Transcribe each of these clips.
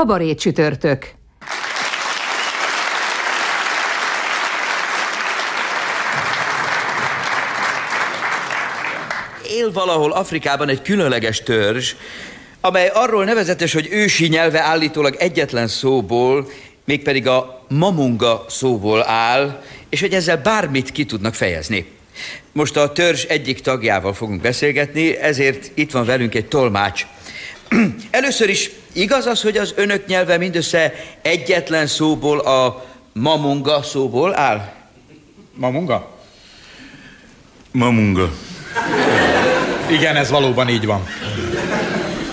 Kabaré csütörtök. Él valahol Afrikában egy különleges törzs, amely arról nevezetes, hogy ősi nyelve állítólag egyetlen szóból, mégpedig a mamunga szóból áll, és hogy ezzel bármit ki tudnak fejezni. Most a törzs egyik tagjával fogunk beszélgetni, ezért itt van velünk egy tolmács. Először is igaz az, hogy az önök nyelve mindössze egyetlen szóból, a mamunga szóból áll? Mamunga? Mamunga. Igen, ez valóban így van.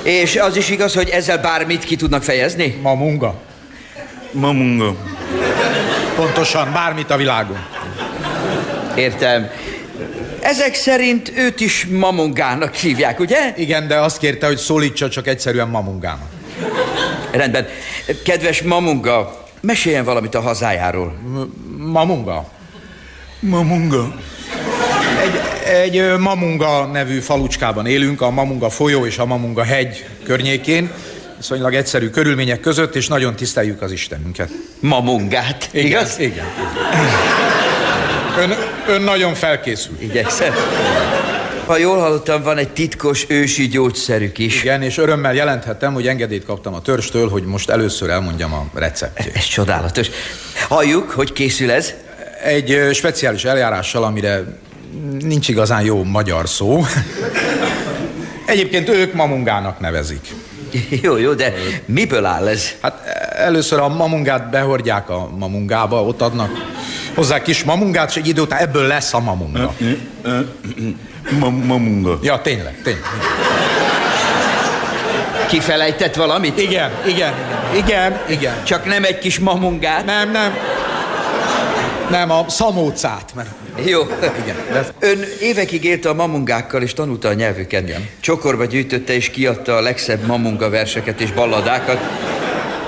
És az is igaz, hogy ezzel bármit ki tudnak fejezni? Mamunga? Mamunga. Pontosan, bármit a világon. Értem. Ezek szerint őt is mamungának hívják, ugye? Igen, de azt kérte, hogy szólítsa csak egyszerűen mamungának. Rendben. Kedves mamunga, meséljen valamit a hazájáról. Mamunga? Mamunga. Egy, egy Mamunga nevű falucskában élünk, a Mamunga folyó és a Mamunga hegy környékén, viszonylag egyszerű körülmények között, és nagyon tiszteljük az Istenünket. Mamungát, Igen, igaz? Igen. Ön, ön nagyon felkészül. Igyekszem. Ha jól hallottam, van egy titkos ősi gyógyszerük is. Igen, és örömmel jelenthetem, hogy engedélyt kaptam a törstől, hogy most először elmondjam a receptjét. Ez csodálatos. Halljuk, hogy készül ez? Egy speciális eljárással, amire nincs igazán jó magyar szó. Egyébként ők mamungának nevezik. Jó, jó, de miből áll ez? Hát először a mamungát behordják a mamungába, ott adnak hozzá kis mamungát, és egy idő után ebből lesz a mamunga. Ma- Mamunga. Ja, tényleg, tényleg. Kifelejtett valamit? Igen, igen, igen, igen. Csak nem egy kis mamungát? Nem, nem. Nem, a szamócát, mert Jó. Igen, de- Ön évekig élte a mamungákkal és tanulta a nyelvüket. Igen. Csokorba gyűjtötte és kiadta a legszebb mamunga verseket és balladákat.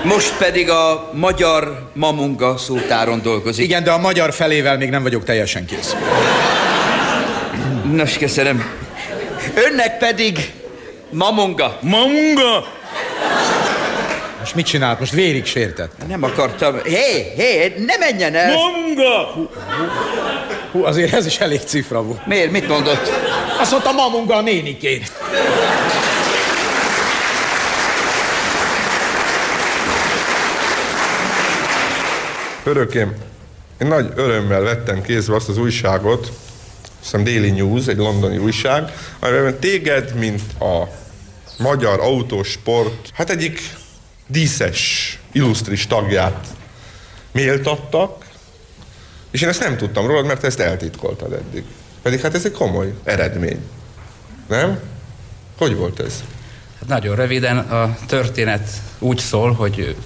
Most pedig a magyar mamunga szótáron dolgozik. igen, de a magyar felével még nem vagyok teljesen kész. Nos, köszönöm. Önnek pedig mamunga. Mamunga! Most mit csinált? Most vérig sértett. Nem akartam. Hé, hé, ne menjen el! Mamunga! Hú, azért ez is elég cifra volt. Miért? Mit mondott? Azt mondta mamunga a nénikét. Örökém, én nagy örömmel vettem kézbe azt az újságot, hiszem Daily News, egy londoni újság, amiben téged, mint a magyar autósport, hát egyik díszes, illusztris tagját méltattak, és én ezt nem tudtam rólad, mert ezt eltitkoltad eddig. Pedig hát ez egy komoly eredmény. Nem? Hogy volt ez? Hát nagyon röviden a történet úgy szól, hogy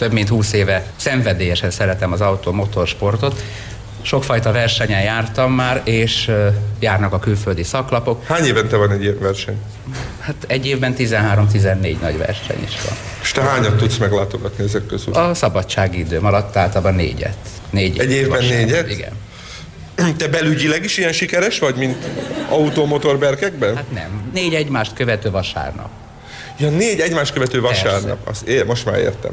több mint 20 éve szenvedélyesen szeretem az autó motorsportot. Sokfajta versenyen jártam már, és járnak a külföldi szaklapok. Hány évente van egy ilyen verseny? Hát egy évben 13-14 nagy verseny is van. És te hányat tudsz meglátogatni ezek közül? A szabadsági időm alatt általában négyet. Négy Egy évben vasárnap, négyet? Igen. Te belügyileg is ilyen sikeres vagy, mint automotorberkekben? Hát nem. Négy egymást követő vasárnap. Ja, négy egymás követő Persze. vasárnap. Azt ér, most már értem.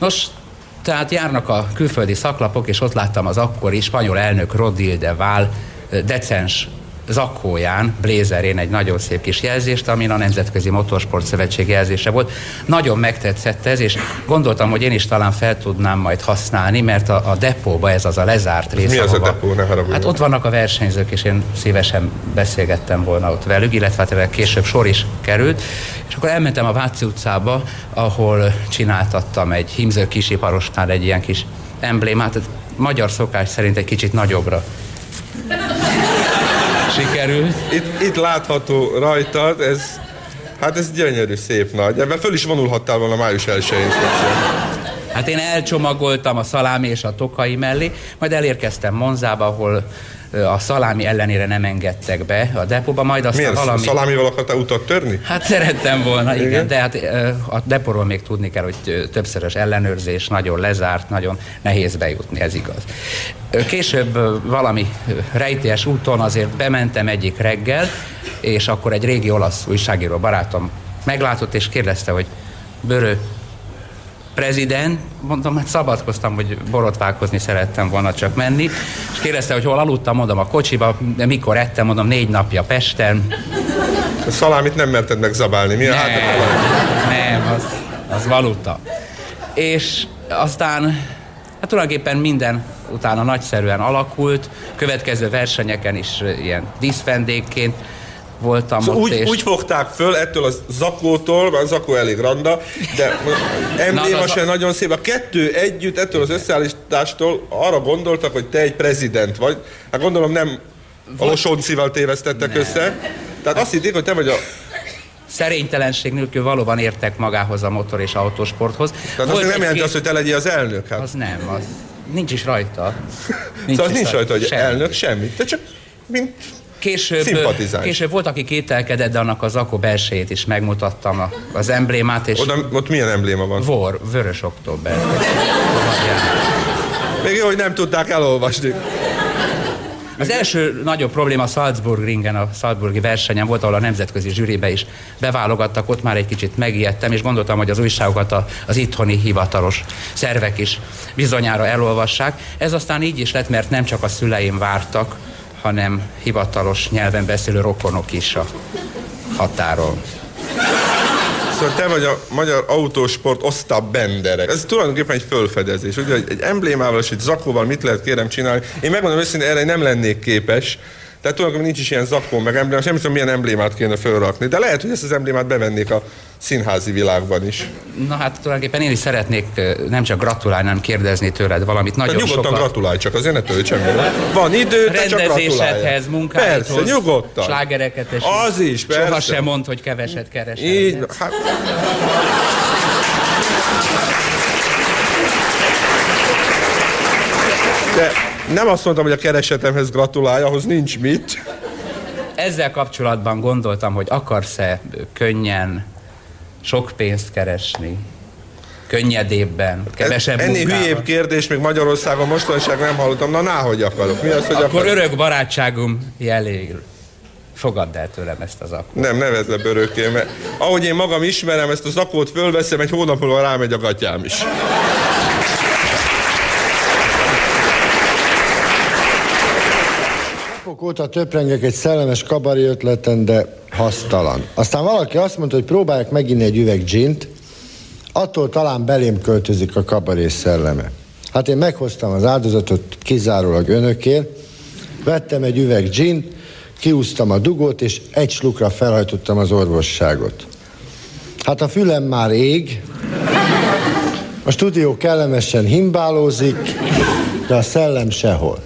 Nos, tehát járnak a külföldi szaklapok, és ott láttam az akkori spanyol elnök Rodil de Val ö, decens zakóján, blézerén egy nagyon szép kis jelzést, amin a Nemzetközi Motorsport Szövetség jelzése volt. Nagyon megtetszett ez, és gondoltam, hogy én is talán fel tudnám majd használni, mert a, a depóba ez az a lezárt rész. mi az a depó? Ne haragudj. Hát ott vannak a versenyzők, és én szívesen beszélgettem volna ott velük, illetve hát később sor is került. És akkor elmentem a Váci utcába, ahol csináltattam egy hímző kisiparosnál egy ilyen kis emblémát, ez magyar szokás szerint egy kicsit nagyobbra sikerült. Itt, itt látható rajtad, ez Hát ez gyönyörű, szép nagy. Ebben föl is vonulhattál volna május 1-én. Hát én elcsomagoltam a szalámi és a tokai mellé, majd elérkeztem Monzába, ahol a szalámi ellenére nem engedtek be a depóba, majd aztán Miért? valami... Szalámival akartál utat törni? Hát szerettem volna, igen, Igen? de hát a depóról még tudni kell, hogy többszörös ellenőrzés, nagyon lezárt, nagyon nehéz bejutni, ez igaz. Később valami rejtélyes úton azért bementem egyik reggel, és akkor egy régi olasz újságíró barátom meglátott, és kérdezte, hogy Börő, prezident, mondom, hát szabadkoztam, hogy borotválkozni szerettem volna csak menni, és kérdezte, hogy hol aludtam, mondom a kocsiba, de mikor ettem, mondom, négy napja Pesten, A szalámit nem merted megzabálni. Mi a hát? nem, az, az valuta. És aztán hát tulajdonképpen minden utána nagyszerűen alakult, következő versenyeken is ilyen díszvendégként voltam Szóval ott, úgy, és úgy fogták föl ettől a zakótól, mert a zakó elég randa, de embléma Na, az se a- nagyon szép. A kettő együtt ettől az összeállítástól arra gondoltak, hogy te egy prezident vagy. Hát gondolom nem a Losoncival tévesztettek össze. Tehát azt hitték, hogy te vagy a... szerénytelenség nélkül valóban értek magához a motor és autósporthoz. Tehát Volt nem jelenti egy-két- azt, hogy te legyél az elnök. Hát. Az nem, az nincs is rajta. Nincs szóval is nincs rajta, hogy semmi. elnök, semmit. Te csak mint Később, később volt, aki kételkedett, de annak az Akó belsejét is megmutattam, a, az emblémát, és oda, ott milyen embléma van. vor, vörös október. Még jó, hogy nem tudták elolvasni. Az első nagyobb probléma Salzburg ringen, a Salzburgi versenyen volt, ahol a nemzetközi zsűribe is beválogattak, ott már egy kicsit megijedtem, és gondoltam, hogy az újságokat az itthoni hivatalos szervek is bizonyára elolvassák. Ez aztán így is lett, mert nem csak a szüleim vártak, hanem hivatalos nyelven beszélő rokonok is a határon. Szóval te vagy a magyar autósport Ostap Bendere. Ez tulajdonképpen egy fölfedezés. Ugye egy emblémával és egy zakóval mit lehet kérem csinálni? Én megmondom őszintén, erre nem lennék képes. Tehát tulajdonképpen nincs is ilyen zakó, meg embléma, sem tudom, milyen emblémát kéne fölrakni. De lehet, hogy ezt az emblémát bevennék a színházi világban is. Na hát tulajdonképpen én is szeretnék nem csak gratulálni, hanem kérdezni tőled valamit. Nagyon Tehát nyugodtan sokat... gratulálj, csak azért ne tölts semmire. Van idő, te csak gratulálj. munkáidhoz, Persze, nyugodtan. slágereket és Az is, persze. Soha sem mond, hogy keveset keresel. Így, hát, de nem azt mondtam, hogy a keresetemhez gratulálj, ahhoz nincs mit. Ezzel kapcsolatban gondoltam, hogy akarsz-e könnyen sok pénzt keresni, könnyedébben, kevesebb Ennél munkával? hülyébb kérdés még Magyarországon mostanság nem hallottam. Na, náhogy akarok. Mi az, hogy Akkor akarok? örök barátságom jeléül. Fogadd el tőlem ezt az akkor. Nem, neved le börökké, mert ahogy én magam ismerem, ezt a zakót fölveszem, egy hónap múlva rámegy a gatyám is. Napok óta töprengek egy szellemes kabari ötleten, de hasztalan. Aztán valaki azt mondta, hogy próbálják meginni egy üveg gint, attól talán belém költözik a kabaré szelleme. Hát én meghoztam az áldozatot kizárólag önökért, vettem egy üveg gint, kiúztam a dugót, és egy slukra felhajtottam az orvosságot. Hát a fülem már ég, a stúdió kellemesen himbálózik, de a szellem sehol.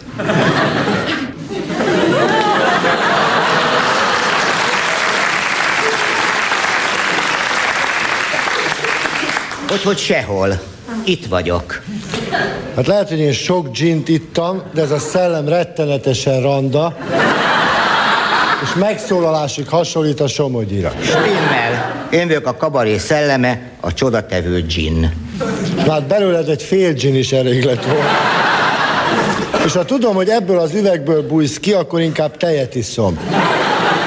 Hogy, sehol. Itt vagyok. Hát lehet, hogy én sok gint ittam, de ez a szellem rettenetesen randa, és megszólalásig hasonlít a Somogyira. Stimmel. Én vagyok a kabaré szelleme, a csodatevő gin. Hát belőled egy fél gin is elég lett volna. És ha tudom, hogy ebből az üvegből bújsz ki, akkor inkább tejet iszom.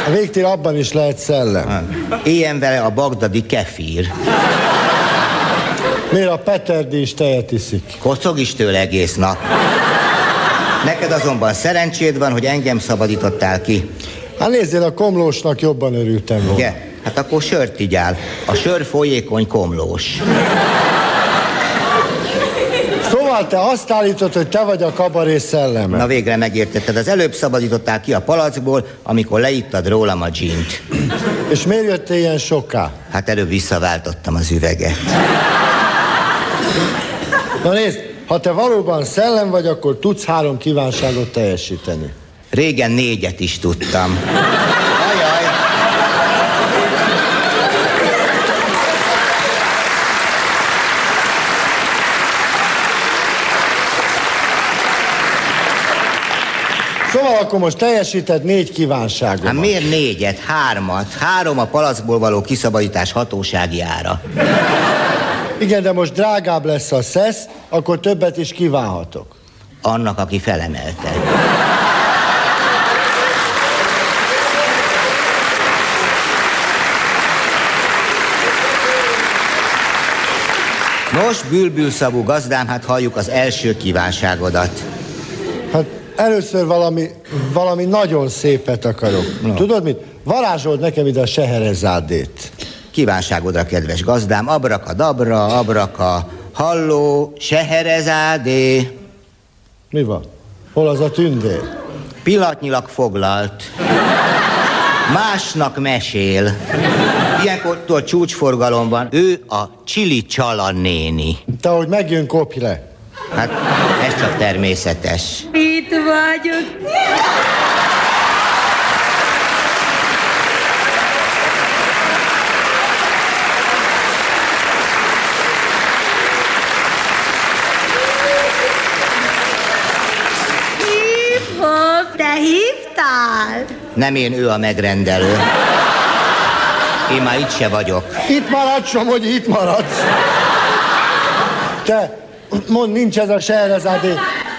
A végtér abban is lehet szellem. Éljen vele a bagdadi kefír. Miért a Peterdi is tejet iszik? Kocog is tőle egész nap. Neked azonban szerencséd van, hogy engem szabadítottál ki. Hát nézzél, a komlósnak jobban örültem volna. Ugye? Hát akkor sört igyál. A sör folyékony komlós. Szóval te azt állítod, hogy te vagy a kabaré szelleme. Na végre megértetted. Az előbb szabadítottál ki a palackból, amikor leittad rólam a gint. És miért jöttél ilyen soká? Hát előbb visszaváltottam az üveget. Na nézd, ha te valóban szellem vagy, akkor tudsz három kívánságot teljesíteni. Régen négyet is tudtam. Ajaj. Szóval akkor most teljesített négy kívánságot. Hát miért négyet? Hármat. Három a palacból való kiszabadítás hatósági ára. Igen, de most drágább lesz a szesz, akkor többet is kívánhatok. Annak, aki felemelte. Nos, bülbülszavú gazdám, hát halljuk az első kívánságodat. Hát először valami, valami nagyon szépet akarok. No. Tudod mit? Varázsold nekem ide a seherezádét. Kívánságodra, kedves gazdám, abraka dabra, abraka, halló, seherezádé. Mi van? Hol az a tündér? Pillanatnyilag foglalt. Másnak mesél. Ilyenkor csúcsforgalom van. Ő a Csili Csala néni. Te, hogy megjön, kopj le. Hát, ez csak természetes. Itt vagyok. Nem én, ő a megrendelő. Én már itt se vagyok. Itt maradsz, hogy itt maradsz. Te, mond, nincs ez a serrezádé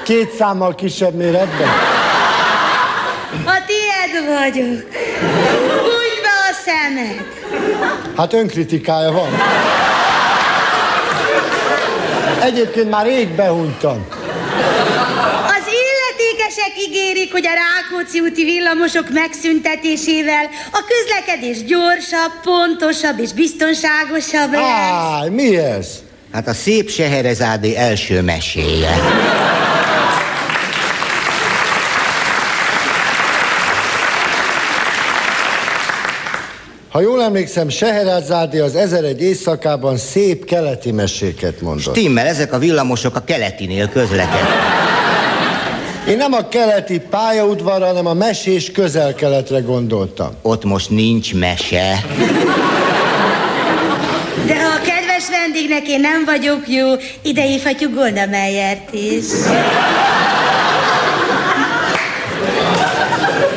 két számmal kisebb méretben? A tiéd vagyok. Húgyd be a szemed. Hát önkritikája van. Egyébként már rég behunytam. Ígérik, hogy a Rákóczi úti villamosok megszüntetésével a közlekedés gyorsabb, pontosabb és biztonságosabb lesz. Áj, mi ez? Hát a szép Seherezádé első meséje. Ha jól emlékszem, Seherezádé az 1001 éjszakában szép keleti meséket mondott. Stimmel, ezek a villamosok a keletinél közlekednek. Én nem a keleti pályaudvarra, hanem a mesés közel-keletre gondoltam. Ott most nincs mese. De ha a kedves vendégnek én nem vagyok jó, ide hívhatjuk Golda Meyert is.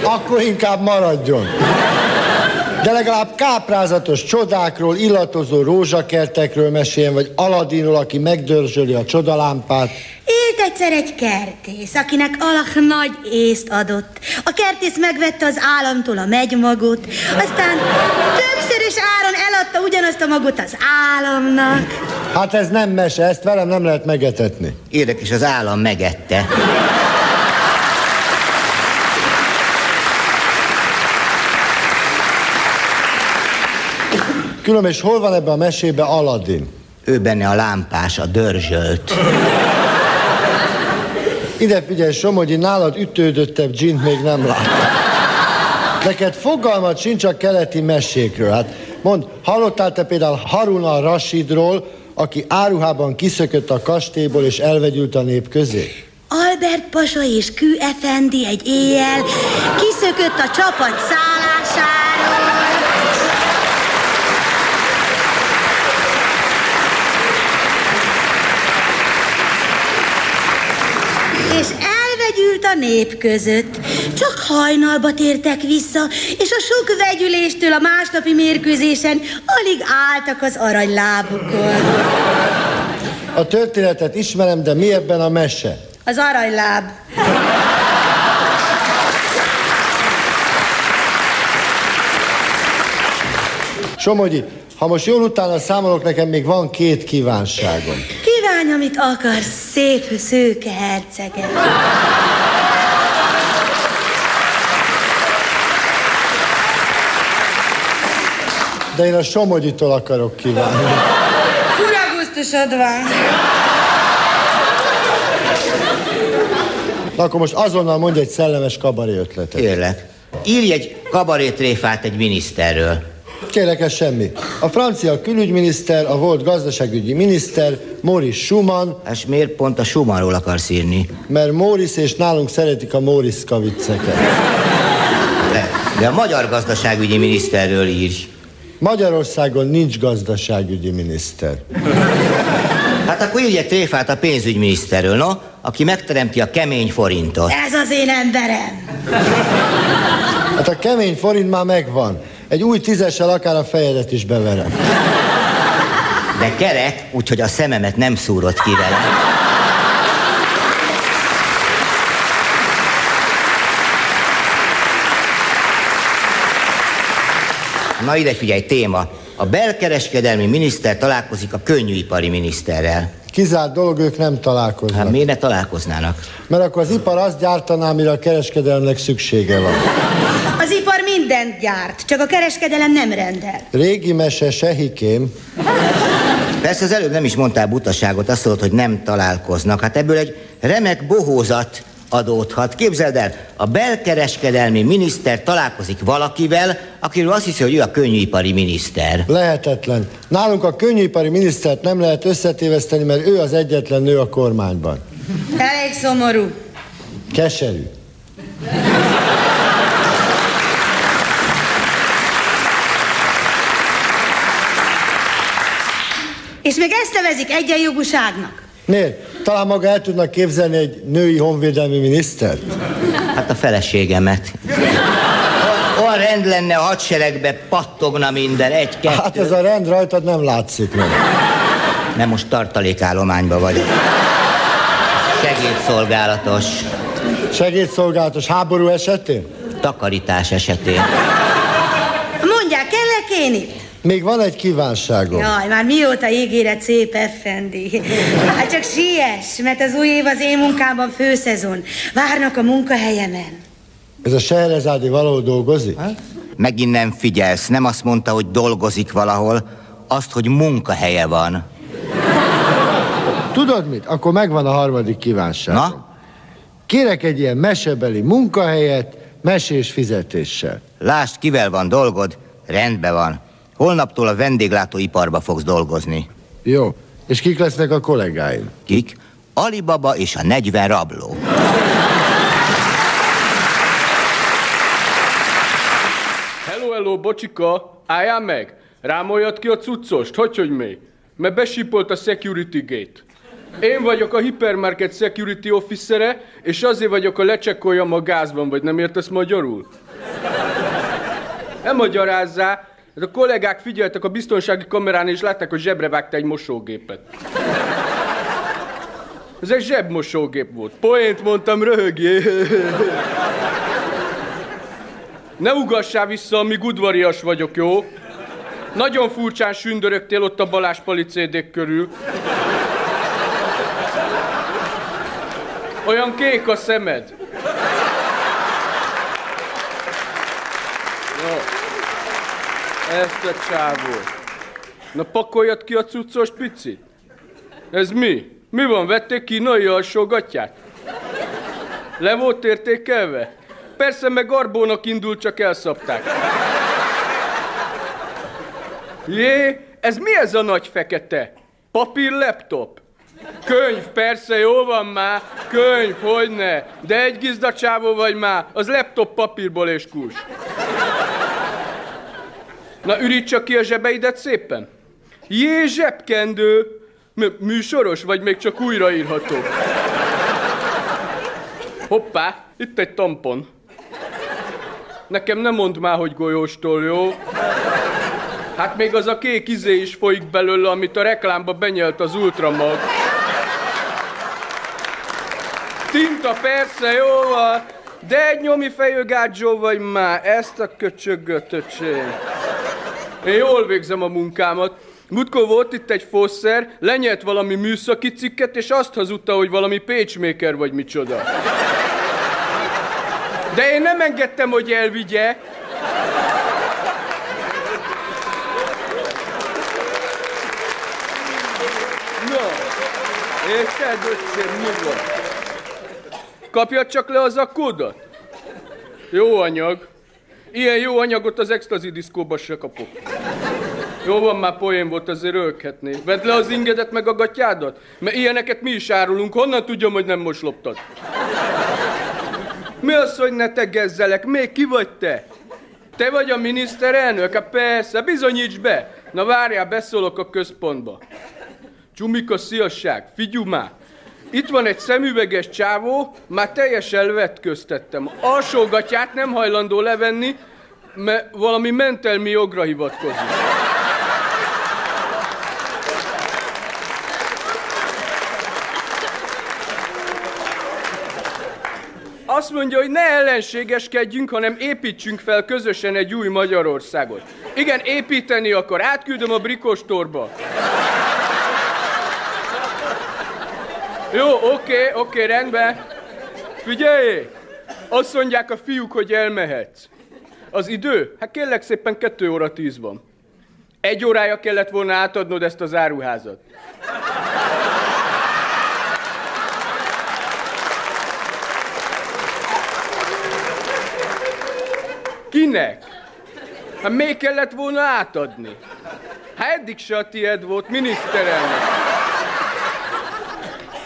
Akkor inkább maradjon. De legalább káprázatos csodákról, illatozó rózsakertekről meséljen, vagy Aladinról, aki megdörzsöli a csodalámpát. Élt egyszer egy kertész, akinek Allah nagy észt adott. A kertész megvette az államtól a megymagot, aztán többszörös áron eladta ugyanazt a magot az államnak. Hát ez nem mese, ezt velem nem lehet megetetni. Érdekes, az állam megette. Különben, és hol van ebben a mesében Aladdin? Ő benne a lámpás, a dörzsölt. Ide figyelj, Somogyi, nálad ütődöttebb dzsint még nem láttam. Neked fogalmat sincs a keleti mesékről. Hát mond, hallottál te például Harun al Rashidról, aki áruhában kiszökött a kastélyból és elvegyült a nép közé? Albert Pasa és Kü Efendi egy éjjel kiszökött a csapat szállásáról. és elvegyült a nép között. Csak hajnalba tértek vissza, és a sok vegyüléstől a másnapi mérkőzésen alig álltak az aranylábukon. A történetet ismerem, de mi ebben a mese? Az aranyláb. Somogyi, ha most jól utána számolok, nekem még van két kívánságom. Kívánj, amit akarsz, szép szőke hercege. De én a Somogyitól akarok kívánni. Furagusztusod van. Na akkor most azonnal mondj egy szellemes kabaré ötletet. Kérlek. Írj egy kabarétréfát egy miniszterről. Kérlek, ez semmi. A francia külügyminiszter, a volt gazdaságügyi miniszter, Maurice Schumann. És miért pont a Schumannról akarsz írni? Mert Maurice és nálunk szeretik a Maurice kavicceket. De, de a magyar gazdaságügyi miniszterről írj. Magyarországon nincs gazdaságügyi miniszter. Hát akkor írj egy tréfát a pénzügyminiszterről, no? Aki megteremti a kemény forintot. Ez az én emberem. Hát a kemény forint már megvan. Egy új tízessel akár a fejedet is beverem. De kerek, úgyhogy a szememet nem szúrott ki vele. Na ide figyelj, téma. A belkereskedelmi miniszter találkozik a könnyűipari miniszterrel. Kizárt dolog, ők nem találkoznak. Hát miért ne találkoznának? Mert akkor az ipar azt gyártaná, amire a kereskedelemnek szüksége van. Az ipar mindent gyárt, csak a kereskedelem nem rendel. Régi mese sehikém. Persze az előbb nem is mondtál butaságot, azt mondod, hogy nem találkoznak. Hát ebből egy remek bohózat adódhat. Képzeld el, a belkereskedelmi miniszter találkozik valakivel, akiről azt hiszi, hogy ő a könnyűipari miniszter. Lehetetlen. Nálunk a könnyűipari minisztert nem lehet összetéveszteni, mert ő az egyetlen nő a kormányban. Elég szomorú. Keserű. És még ezt nevezik egyenjogúságnak. Miért? Talán maga el tudnak képzelni egy női honvédelmi minisztert? Hát a feleségemet. Olyan rend lenne a hadseregbe, pattogna minden, egy-kettő. Hát ez a rend rajtad nem látszik meg. Nem most tartalékállományban vagyok. Segédszolgálatos. Segédszolgálatos háború esetén? Takarítás esetén. Mondják, kellek én itt? Még van egy kívánságom. Jaj, már mióta ígéret szép effendi. Hát csak siess, mert az új év az én munkámban főszezon. Várnak a munkahelyemen. Ez a Sehrezádi valahol dolgozik? Ha? Megint nem figyelsz, nem azt mondta, hogy dolgozik valahol, azt, hogy munkahelye van. Tudod mit? Akkor megvan a harmadik kívánság. Na? Kérek egy ilyen mesebeli munkahelyet, mesés fizetéssel. Lásd, kivel van dolgod, rendben van. Holnaptól a vendéglátóiparba fogsz dolgozni. Jó. És kik lesznek a kollégáim? Kik? Alibaba és a 40 rabló. Hello, hello, bocsika, álljál meg! Rámoljad ki a cuccost, hogy hogy mi? Mert besípolt a security gate. Én vagyok a hipermarket security officere, és azért vagyok a lecsekkoljam a gázban, vagy nem értesz magyarul? Nem magyarázzá, Hát a kollégák figyeltek a biztonsági kamerán, és látták, hogy zsebre vágta egy mosógépet. Ez egy zsebmosógép volt. Poént mondtam, röhögjé. Ne ugassál vissza, amíg udvarias vagyok, jó? Nagyon furcsán sündörögtél ott a Balázs palicédék körül. Olyan kék a szemed. Ezt a csávót. Na pakoljad ki a cuccos picit. Ez mi? Mi van, vették kínai alsógatját? Le volt értékelve? Persze, meg Garbónak indult, csak elszapták. Jé, ez mi ez a nagy fekete? Papír laptop? Könyv, persze, jó van már, könyv, hogyne. De egy gizdacsávó vagy már, az laptop papírból és kus. Na, üríts csak ki a zsebeidet szépen. Jé, zsebkendő. M- műsoros, vagy még csak újraírható? Hoppá, itt egy tampon. Nekem nem mondd már, hogy golyóstól, jó? Hát még az a kék izé is folyik belőle, amit a reklámba benyelt az ultramag. Tinta, persze, jó van. De egy nyomi fejű gádzsó vagy már, ezt a köcsögöt. Én jól végzem a munkámat. Mutkó volt itt egy fosszer, lenyelt valami műszaki cikket, és azt hazudta, hogy valami pageMaker vagy micsoda. De én nem engedtem, hogy elvigye. Na, érted, öcsém, mi van? Kapjad csak le az a kódot. Jó anyag. Ilyen jó anyagot az extazi diszkóba se kapok. Jó van, már poén volt, azért ölkhetné. Vedd le az ingedet meg a gatyádat, mert ilyeneket mi is árulunk. Honnan tudjam, hogy nem most loptad? Mi az, hogy ne tegezzelek? Még ki vagy te? Te vagy a miniszterelnök? Hát persze, bizonyíts be. Na várjál, beszólok a központba. Csumika, sziasság, figyelj már. Itt van egy szemüveges csávó, már teljesen vetköztettem. Alsógatját nem hajlandó levenni, mert valami mentelmi jogra hivatkozik. Azt mondja, hogy ne ellenségeskedjünk, hanem építsünk fel közösen egy új Magyarországot. Igen, építeni akar. Átküldöm a brikostorba. Jó, oké, oké, rendben. Figyelj! Azt mondják a fiúk, hogy elmehetsz. Az idő? Hát kérlek szépen kettő óra tíz van. Egy órája kellett volna átadnod ezt az áruházat. Kinek? Hát még kellett volna átadni? Hát eddig se a tied volt, miniszterelnök.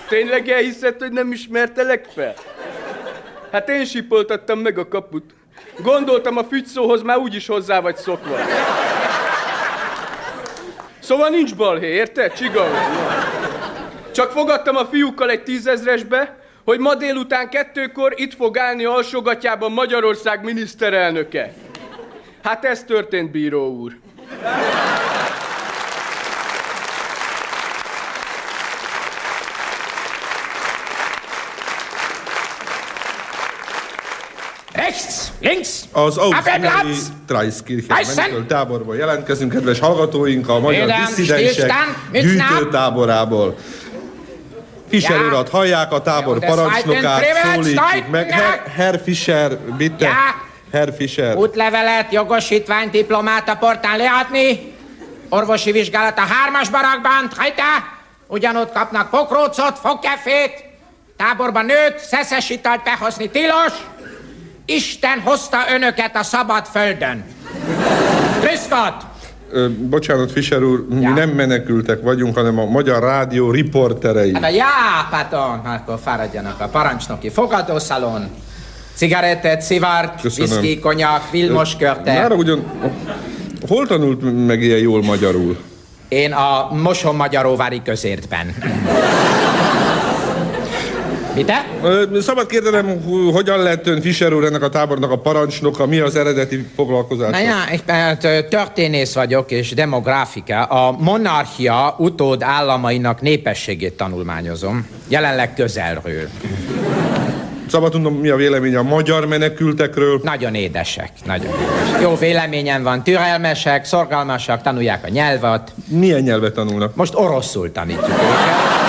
Tényleg elhiszed, hogy nem ismertelek fel? Hát én sipoltattam meg a kaput. Gondoltam a fügyszóhoz már úgyis hozzá vagy szokva. Szóval nincs balhé, érted? Csiga Csak fogadtam a fiúkkal egy tízezresbe, hogy ma délután kettőkor itt fog állni alsógatjában Magyarország miniszterelnöke. Hát ez történt, bíró úr. Rechts, links, Az Ausztriai Weißen. menekül táborból jelentkezünk, kedves hallgatóink, a magyar Védelem, disszidensek gyűjtőtáborából. Fischer Ja. urat hallják, a tábor Ja, parancsnokát szólítjuk meg. Herr, Herr Fischer, bitte. Ja. Herr Fischer. Útlevelet, jogosítványt, diplomát a portán leadni. Orvosi vizsgálat a hármas barakban, hajtá! Ugyanott kapnak pokrócot, fogkefét. Táborban nőtt, szeszes italt behozni tilos. Isten hozta önöket a szabad földön. Grüszkot! Ö, bocsánat, Fischer úr, mi nem menekültek vagyunk, hanem a Magyar Rádió riporterei. Hát a já, pardon, akkor fáradjanak a parancsnoki fogadószalon. Cigarettet, szivart, viszki, konyak, vilmos körte. Nára ugyan... Hol tanult meg ilyen jól magyarul? Én a Moson Magyaróvári közértben. Mite? Ö, Szabad kérdenem, hogyan lett ön Fischer úr ennek a tábornak a parancsnoka? Mi az eredeti foglalkozása? Na ja, ben, ö, történész vagyok és demográfika. A monarchia utód államainak népességét tanulmányozom. Jelenleg közelről. Szabad tudnom, mi a vélemény a magyar menekültekről? Nagyon édesek, nagyon édesek. Jó véleményen van, türelmesek, szorgalmasak, tanulják a nyelvet. Milyen nyelvet tanulnak? Most oroszul tanítjuk őket.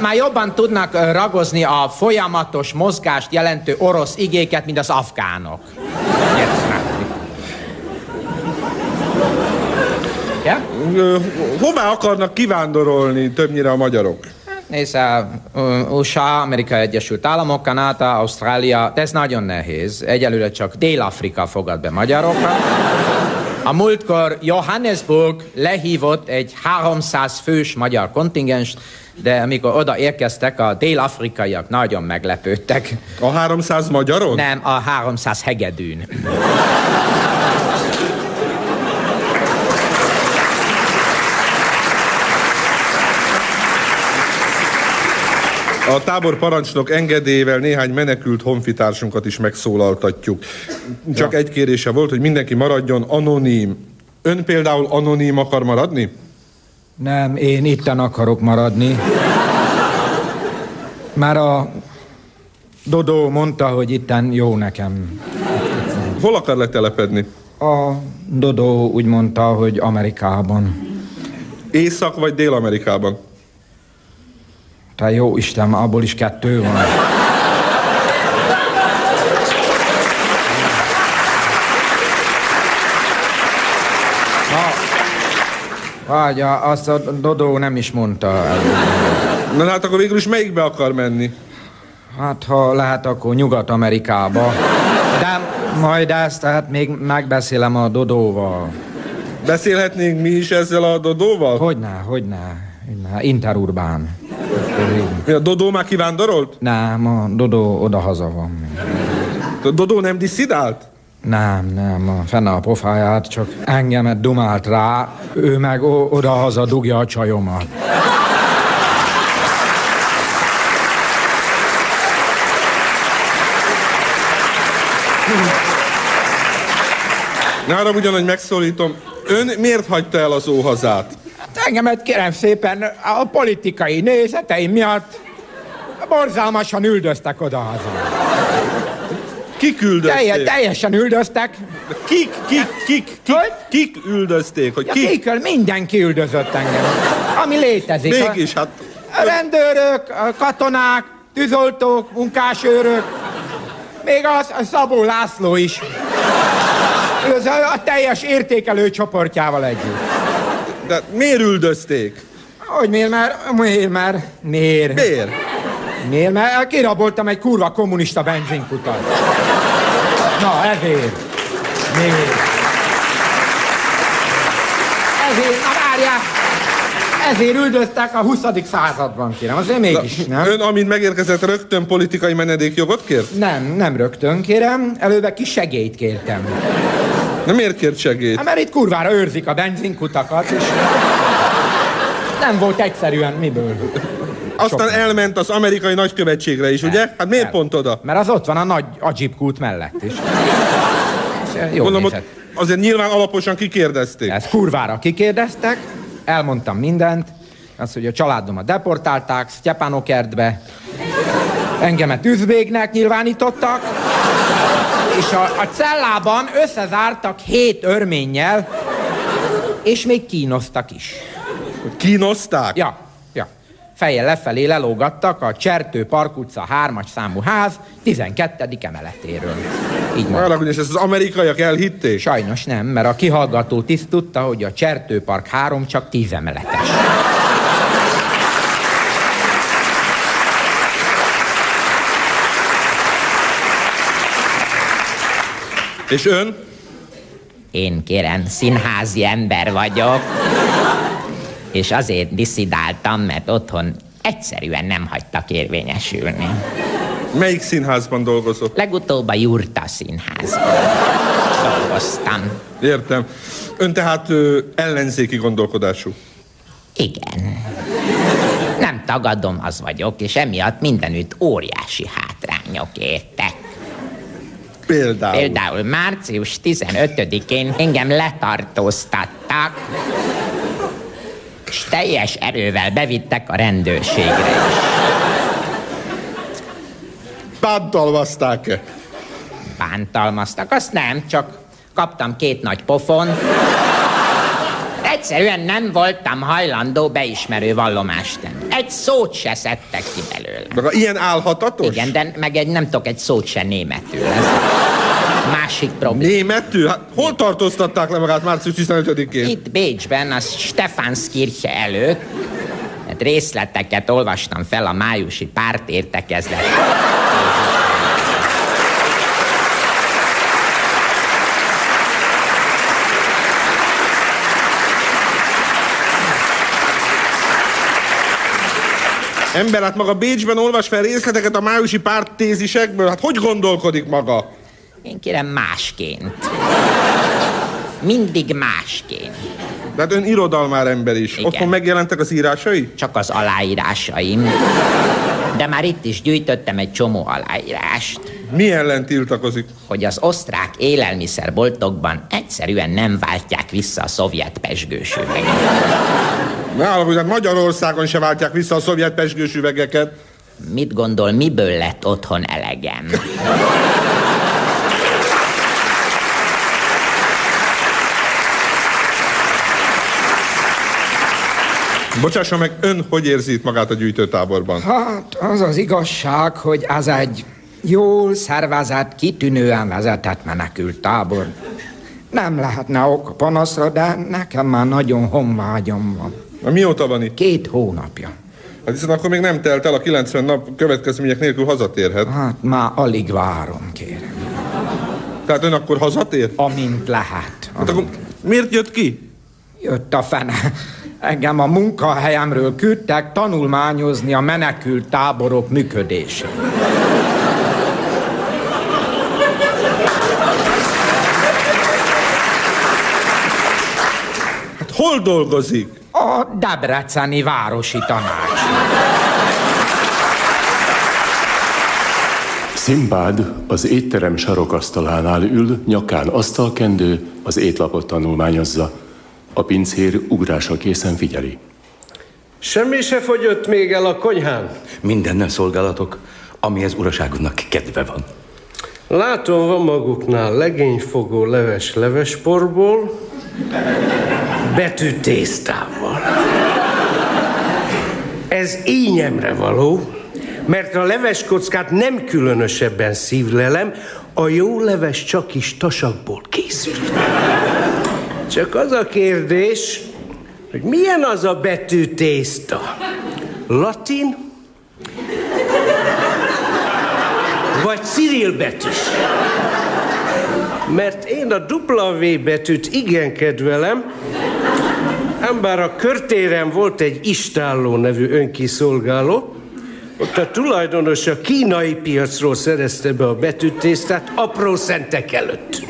Már jobban tudnak ragozni a folyamatos mozgást jelentő orosz igéket, mint az afgánok. Ja? Hová akarnak kivándorolni többnyire a magyarok? Nézd, a ö, USA, Amerika Egyesült Államok, Kanada, Ausztrália, de ez nagyon nehéz. Egyelőre csak Dél-Afrika fogad be magyarokat. A múltkor Johannesburg lehívott egy 300 fős magyar kontingenst, de amikor oda érkeztek, a dél-afrikaiak nagyon meglepődtek. A 300 magyaron? Nem, a 300 hegedűn. A tábor parancsnok engedélyével néhány menekült honfitársunkat is megszólaltatjuk. Csak egy kérése volt, hogy mindenki maradjon anonim. Ön például anonim akar maradni? Nem, én itten akarok maradni. Már a Dodó mondta, hogy itten jó nekem. Hol akar letelepedni? A Dodó úgy mondta, hogy Amerikában. Észak vagy Dél-Amerikában? Te jó Isten, abból is kettő van. Vagy a- azt a Dodó nem is mondta. Na hát akkor végül is melyikbe akar menni? Hát ha lehet, akkor Nyugat-Amerikába. De majd ezt tehát még megbeszélem a Dodóval. Beszélhetnénk mi is ezzel a Dodóval? Hogyne, hogyne. hogyne. Interurbán. Mi a Dodó már kivándorolt? Nem, a Dodó oda-haza van. A Dodó nem diszidált? Nem, nem, fenn a pofáját, csak engemet dumált rá, ő meg oda-haza dugja a csajomat. Nára ugyanúgy megszólítom, ön miért hagyta el az óhazát? Engemet kérem szépen a politikai nézeteim miatt borzalmasan üldöztek oda-haza. Kik üldözték? Telje, teljesen üldöztek. Kik, kik, kik, kik, kik üldözték? Hogy Ja, kik? kikől mindenki üldözött engem. Ami létezik. Mégis, hát... A rendőrök, a katonák, tűzoltók, munkásőrök, még az a Szabó László is. A, a teljes értékelő csoportjával együtt. De miért üldözték? Hogy miért már? Miért már? Miért? Miért? Miért? Mert kiraboltam egy kurva kommunista benzinkutat. Na, ezért. Miért? Ezért, na várjál! Ezért üldöztek a 20. században, kérem. Azért mégis, nem? Ön, amint megérkezett, rögtön politikai menedékjogot kért? Nem, nem rögtön kérem, előbb kis segélyt kértem. Na miért kért segélyt? Hát, mert itt kurvára őrzik a benzinkutakat, és nem volt egyszerűen miből. Aztán elment az amerikai nagykövetségre is, ugye? Hát miért pont oda? Mert az ott van a nagy Ajib kút mellett is. Jó Gondolom, nézett. azért nyilván alaposan kikérdezték. Ezt kurvára kikérdeztek, elmondtam mindent, azt, hogy a családomat deportálták Sztyepánokertbe, engemet üzbégnek nyilvánítottak, és a, a cellában összezártak hét örménnyel, és még kínoztak is. Kínozták? Ja, ja. Fejjel lefelé lelógattak a Csertő Park utca 3-as számú ház 12. emeletéről. Így mondom. Hogy ezt az amerikaiak elhitték? Sajnos nem, mert a kihallgató tiszt tudta, hogy a Csertő Park 3 csak 10 emeletes. És ön? Én kérem, színházi ember vagyok, és azért diszidáltam, mert otthon egyszerűen nem hagytak érvényesülni. Melyik színházban dolgozott? Legutóbb a Jurta színház. Dolgoztam. Értem. Ön tehát ö, ellenzéki gondolkodású. Igen. Nem tagadom, az vagyok, és emiatt mindenütt óriási hátrányok értek. Például? Például március 15-én engem letartóztattak, és teljes erővel bevittek a rendőrségre is. Bántalmazták-e? Bántalmaztak, azt nem, csak kaptam két nagy pofon. Egyszerűen nem voltam hajlandó beismerő vallomást tenni. Egy szót se szedtek ki belőle. Maga ilyen álhatatos? Igen, de meg egy, nem tudok egy szót se németül. Ez másik probléma. Németül? Hát hol tartóztatták le magát március 15-én? Itt Bécsben, az Stephanskirche előtt, hát részleteket olvastam fel a májusi pártértekezlet. Ember, hát maga Bécsben olvas fel részleteket a májusi párt tézisekből. Hát hogy gondolkodik maga? Én kérem másként. Mindig másként. De hát ön irodalmár ember is. Igen. Otthon megjelentek az írásai? Csak az aláírásaim. De már itt is gyűjtöttem egy csomó aláírást. Mi ellen tiltakozik? Hogy az osztrák élelmiszerboltokban egyszerűen nem váltják vissza a szovjet pesgős üveget. Ne hogy hát Magyarországon se váltják vissza a szovjet pesgős üvegeket. Mit gondol, miből lett otthon elegem? Bocsássa meg, ön hogy érzi itt magát a gyűjtőtáborban? Hát az az igazság, hogy az egy jól szervezett, kitűnően vezetett menekült tábor. Nem lehetne ok a panaszra, de nekem már nagyon honvágyom van. Na, mióta van itt? Két hónapja. Hát hiszen akkor még nem telt el a 90 nap következmények nélkül hazatérhet. Hát már alig várom, kérem. Tehát ön akkor hazatér? Amint lehet. Hát akkor miért jött ki? Jött a fene. Engem a munkahelyemről küldtek tanulmányozni a menekült táborok működését. Hát hol dolgozik? A Debreceni Városi Tanács. Szimbád az étterem sarokasztalánál ül, nyakán asztalkendő, az étlapot tanulmányozza. A pincér ugrása készen figyeli. Semmi se fogyott még el a konyhán. Mindennel szolgálatok, amihez uraságodnak kedve van. Látom, van maguknál legényfogó leves levesporból, betű tésztával. Ez ínyemre való, mert a leveskockát nem különösebben szívlelem, a jó leves csak is tasakból készül. Csak az a kérdés, hogy milyen az a betű tészta? Latin? Vagy Cyril betűs? Mert én a W betűt igen kedvelem, ám a körtéren volt egy istálló nevű önkiszolgáló, ott a tulajdonos a kínai piacról szerezte be a betűtésztát apró szentek előtt.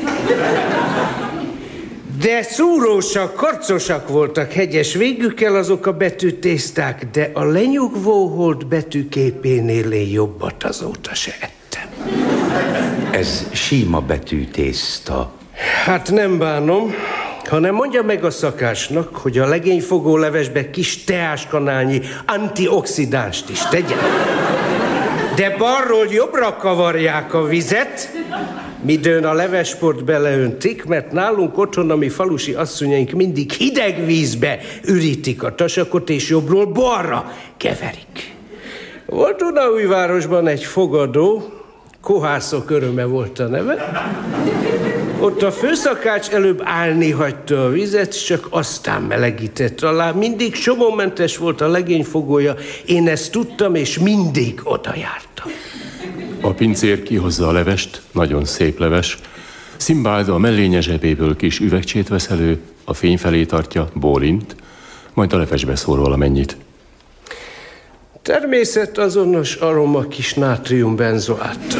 De szúrósak, karcosak voltak hegyes végükkel azok a betűtészták, de a lenyugvó hold betűképénél én jobbat azóta se ettem. Ez síma betű tészta. Hát nem bánom, hanem mondja meg a szakásnak, hogy a legényfogó levesbe kis teáskanálnyi antioxidánst is tegyen. De balról jobbra kavarják a vizet, midőn a levesport beleöntik, mert nálunk otthon a mi falusi asszonyaink mindig hideg vízbe ürítik a tasakot, és jobbról balra keverik. Volt Unaújvárosban egy fogadó, Kohászok öröme volt a neve. Ott a főszakács előbb állni hagyta a vizet, csak aztán melegített alá. Mindig somómentes volt a legényfogója, én ezt tudtam, és mindig oda jártam. A pincér kihozza a levest, nagyon szép leves. Szimbáld a mellénye zsebéből kis üvegcsét vesz elő, a fény felé tartja, bólint, majd a levesbe szól valamennyit. Természet azonos aroma kis nátriumbenzoát.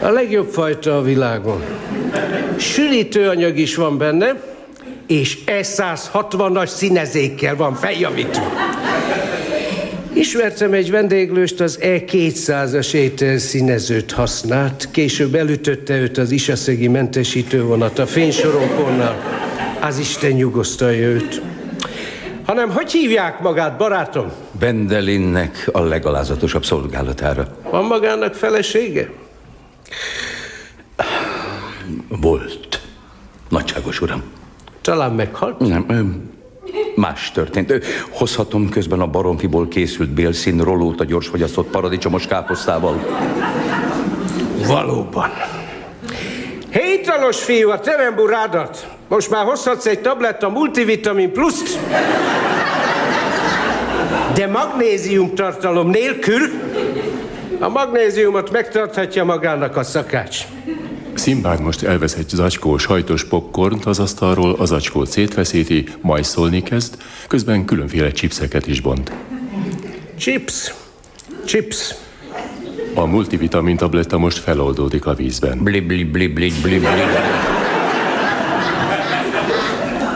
A legjobb fajta a világon. Sülítőanyag is van benne, és E160-as színezékkel van feljavítva. Ismertem egy vendéglőst, az E200-as ételszínezőt használt, később elütötte őt az isaszegi mentesítővonat a fénysoronkonnal. Az Isten nyugosztalja őt. Hanem hogy hívják magát, barátom? Bendelinnek a legalázatosabb szolgálatára. Van magának felesége? Volt. Nagyságos uram. Talán meghalt? Nem, más történt. Hozhatom közben a baromfiból készült bélszín rolót a gyorsfogyasztott paradicsomos káposztával. Valóban. Hétalos fiú, a teremburádat. Most már hozhatsz egy tabletta multivitamin pluszt. De magnézium tartalom nélkül a magnéziumot megtarthatja magának a szakács. Szimbád most elvesz egy zacskó sajtos popcornt az asztalról, az zacskót szétveszíti, majszolni kezd, közben különféle chipseket is bont. Chips. Chips. A multivitamin tabletta most feloldódik a vízben. Bli, bli, bli, bli, bli, bli.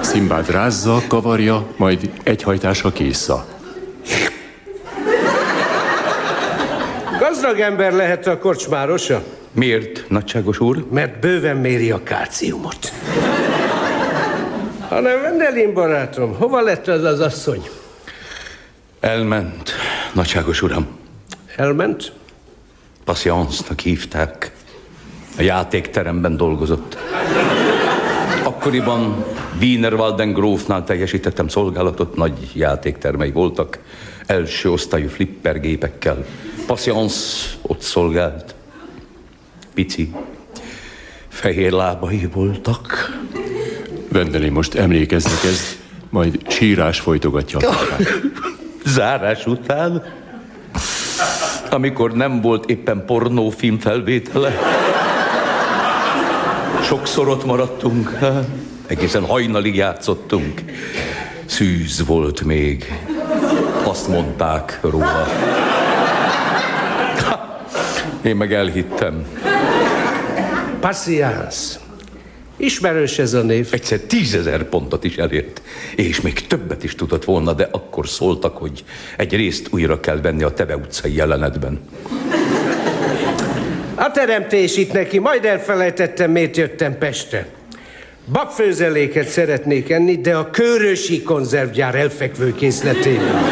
Szimbád rázza, kavarja, majd egy hajtásra késza. Gazdag ember lehet a korcsmárosa. Miért, nagyságos úr? Mert bőven méri a kálciumot. Hanem Vendelin barátom, hova lett az az asszony? Elment, nagyságos uram. Elment? Patience-nak hívták. A játékteremben dolgozott. Akkoriban Wiener Waldengrófnál teljesítettem szolgálatot, nagy játéktermei voltak, első osztályú flippergépekkel. Patience ott szolgált. Pici, fehér lábai voltak. Vendeli most emlékezni kezd, majd sírás folytogatja a. Zárás után, amikor nem volt éppen pornófilm felvétele, sokszor ott maradtunk, egészen hajnalig játszottunk. Szűz volt még, azt mondták róla. Én meg elhittem. Passiance. Ismerős ez a név. Egyszer tízezer pontot is elért, és még többet is tudott volna, de akkor szóltak, hogy egy részt újra kell venni a Teve utcai jelenetben. A teremtés itt neki, majd elfelejtettem, miért jöttem Pestre. Babfőzeléket szeretnék enni, de a körösi konzervgyár elfekvő készletében.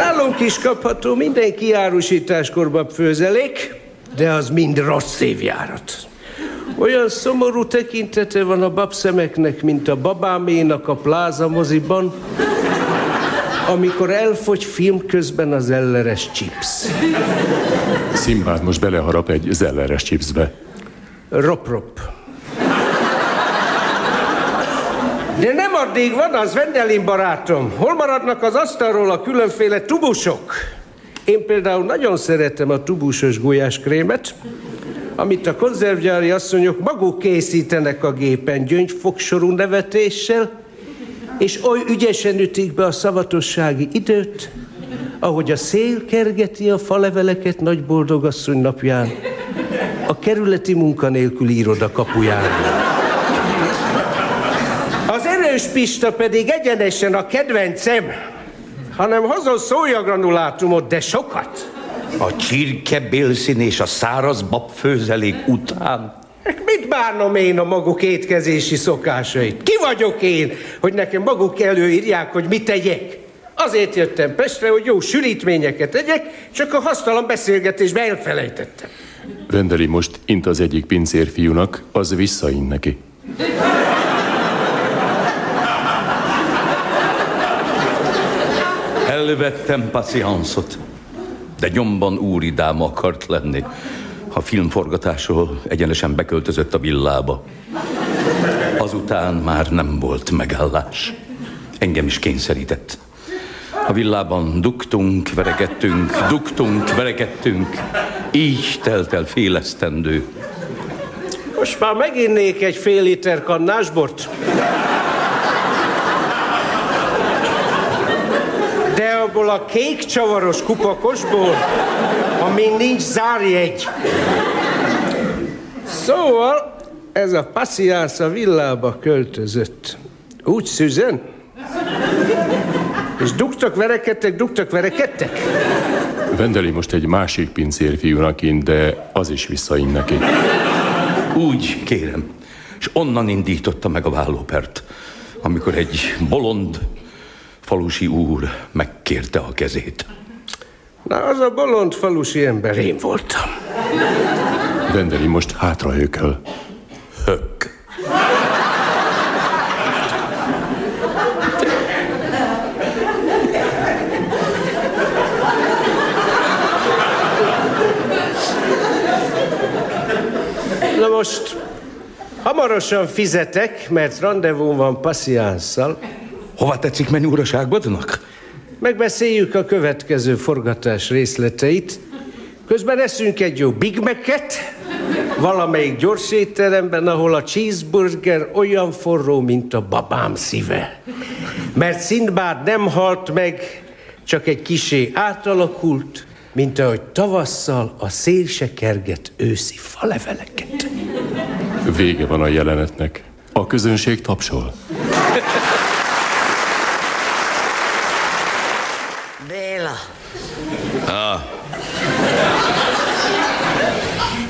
Nálunk is kapható minden kiárusításkor babfőzelék, de az mind rossz évjárat. Olyan szomorú tekintete van a babszemeknek, mint a babáménak a pláza moziban, amikor elfogy film közben az elleres chips. Szimbád most beleharap egy zelleres chipsbe. Rop-rop. De nem addig van az, Vendelin barátom. Hol maradnak az asztalról a különféle tubusok? Én például nagyon szeretem a tubusos gulyáskrémet, amit a konzervgyári asszonyok maguk készítenek a gépen gyöngyfogsorú nevetéssel, és oly ügyesen ütik be a szavatossági időt, ahogy a szél kergeti a faleveleket nagy boldogasszony napján, a kerületi munkanélküli iroda kapuján. Erős Pista pedig egyenesen a kedvencem, hanem hozol szójagranulátumot, de sokat. A csirke bélszín és a száraz babfőzelék után Mit bánom én a maguk étkezési szokásait? Ki vagyok én, hogy nekem maguk előírják, hogy mit tegyek? Azért jöttem Pestre, hogy jó sülítményeket tegyek, csak a hasztalan beszélgetésbe elfelejtettem. Vendeli most int az egyik pincér fiúnak, az visszaint neki. Elvettem passzianszot, de nyomban úridáma akart lenni. A filmforgatásról egyenesen beköltözött a villába. Azután már nem volt megállás. Engem is kényszerített. A villában dugtunk, veregettünk, dugtunk, veregettünk. Így telt el fél. Most már meginnék egy fél liter kannásbort. De abból a kék csavaros kupakosból, amin nincs zárjegy. Szóval ez a passziász a villába költözött. Úgy szüzen? És dugtak, verekedtek, dugtak, verekedtek? Vendeli most egy másik pincér fiúnak int, de az is visszaint neki. Úgy kérem. És onnan indította meg a vállópert, amikor egy bolond falusi úr megkérte a kezét. Na, az a bolond falusi ember én voltam. Vendeli most hátra hököl. Hök. Na most hamarosan fizetek, mert rendezvú van passziánszal. Hova tetszik menni uraságodnak? Megbeszéljük a következő forgatás részleteit. Közben eszünk egy jó Big Mac-et, valamelyik gyors étteremben, ahol a cheeseburger olyan forró, mint a babám szíve. Mert Szindbád nem halt meg, csak egy kisé átalakult, mint ahogy tavasszal a szél se kerget őszi faleveleket. Vége van a jelenetnek. A közönség tapsol. Béla, Ah,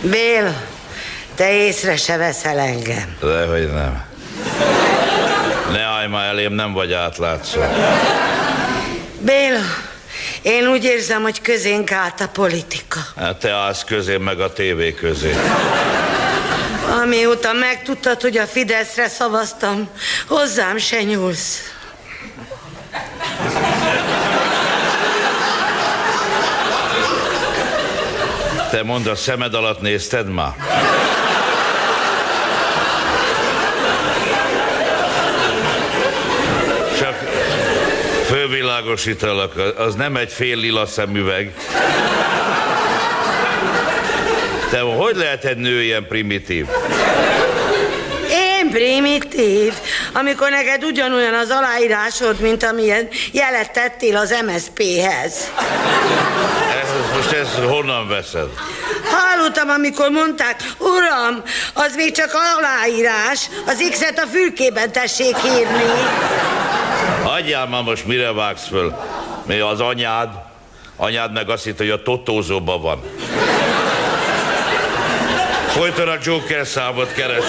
Béla, te észre se veszel engem. dehogy nem. Ne állj már elém, nem vagy átlátszó. Béla, én úgy érzem, hogy közénk állt a politika. Hát te állsz közé, meg a tévé közé. Amióta megtudtad, hogy a Fideszre szavaztam, hozzám se nyúlsz. Te mondd, a szemed alatt nézted már? Fölvilágosítalak, az nem egy fél lila szemüveg. Te hogy lehet egy nő ilyen primitív? Én primitív, amikor neked ugyanolyan az aláírásod, mint amilyen jelet tettél az MSZP-hez. Ez, most ezt honnan veszed? Hallottam, amikor mondták, uram, az még csak aláírás, az X-et a fülkében tessék írni. Hagyjál már most mire vágsz föl? Mi az anyád? Anyád meg azt hitt, hogy a totózóban van. Folyton a Joker számot keres.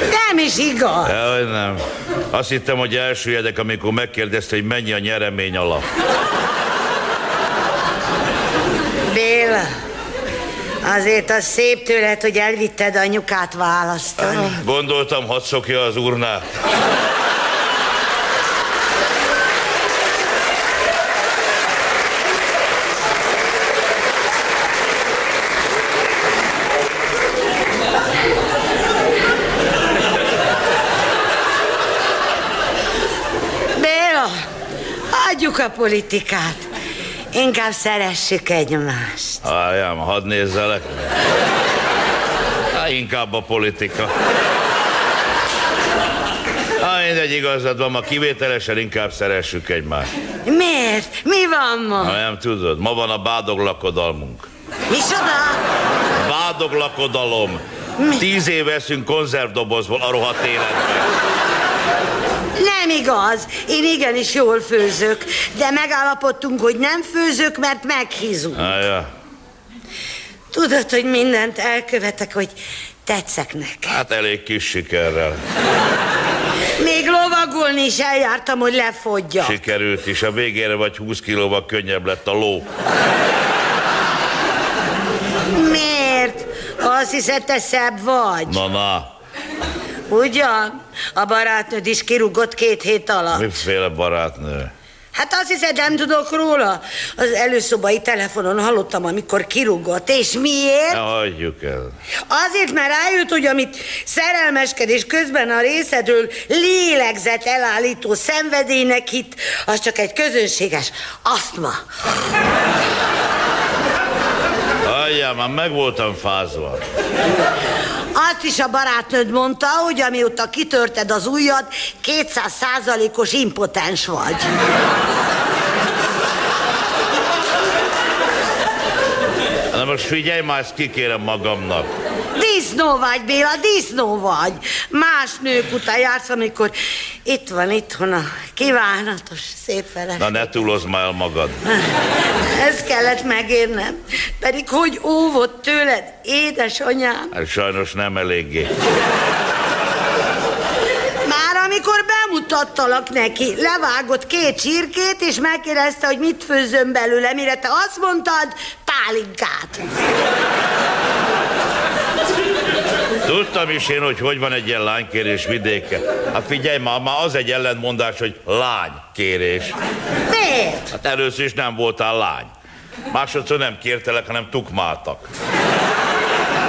Nem is igaz. Jaj, nem. Azt hittem, hogy elsüllyedek, amikor megkérdezte, hogy mennyi a nyeremény alap. Béla, azért az szép tőled, hogy elvitted anyukát választani. Gondoltam, hadd szokja az urnát. Béla, adjuk a politikát. Inkább szeressük egymást. Álljám, hadd nézzelek. Hát inkább a politika. Á, mindegy igazad van, ma kivételesen inkább szeressük egymást. Miért? Mi van ma? Ha nem tudod, ma van a bádog lakodalmunk. Micsoda? Bádog lakodalom. Tíz éve eszünk konzervdobozból a rohadt életben. Nem igaz. Én igenis jól főzök, de megállapodtunk, hogy nem főzök, mert meghízunk. Ah, ja. Tudod, hogy mindent elkövetek, hogy tetszek neked. Hát elég kis sikerrel. Még lovagolni is eljártam, hogy lefogyjak. Sikerült is, a végére vagy 20 kilóval könnyebb lett a ló. Miért? Azt hiszed, te szebb vagy? Na, na, Ugyan? A barátnőd is kirúgott két hét alatt. miféle barátnő? Hát azt hiszed, nem tudok róla? Az előszobai telefonon hallottam, amikor kirúgott. És miért? Ne hagyjuk el. Azért, mert rájött, hogy amit szerelmeskedés közben a részedről lélegzet elállító szenvedélynek hit, az csak egy közönséges asztma. Hagyjál, már meg voltam fázva. Azt is a barátnőd mondta, hogy amióta kitörted az ujjad, 200 százalékos impotens vagy. Na most figyelj már, ezt kikérem magamnak. Disznó vagy, Béla, disznó vagy. Más nők után jársz, amikor itt van itthon a kívánatos, szép feleség. Na ne túlozz már el magad. Ez kellett megérnem. Pedig hogy óvott tőled, édesanyám. Hát sajnos nem eléggé. Már amikor bemutattalak neki, levágott két csirkét, és megkérdezte, hogy mit főzzön belőle, mire te azt mondtad, pálinkát. Tudtam is én, hogy hogy van egy ilyen lánykérés vidéke. Hát figyelj már, már az egy ellentmondás, hogy lánykérés. Miért? Hát először is nem voltál lány. Másodszor nem kértelek, hanem tukmáltak.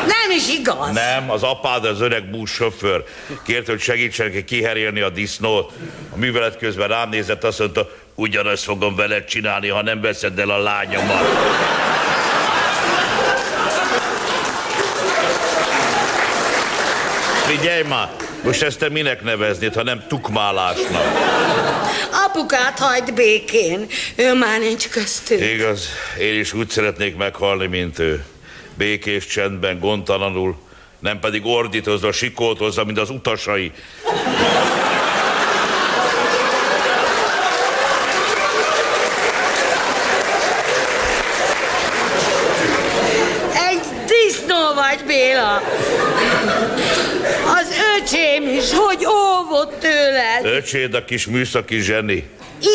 Nem is igaz. Nem, az apád, az öreg bús sofőr kérte, hogy segítsenek neki kiherélni a disznót. A művelet közben rám nézett, azt mondta, ugyanazt fogom veled csinálni, ha nem veszed el a lányomat. Figyelj már, most ezt te minek neveznéd, ha nem tukmálásnak? Apukát hagyd békén, ő már nincs köztünk. Igaz, én is úgy szeretnék meghalni, mint ő. Békés csendben, gondtalanul, nem pedig ordítozva, sikoltozva, mint az utasai. Egy disznó vagy, Béla. Az öcsém is, hogy óvott tőled. Öcséd a kis műszaki zseni.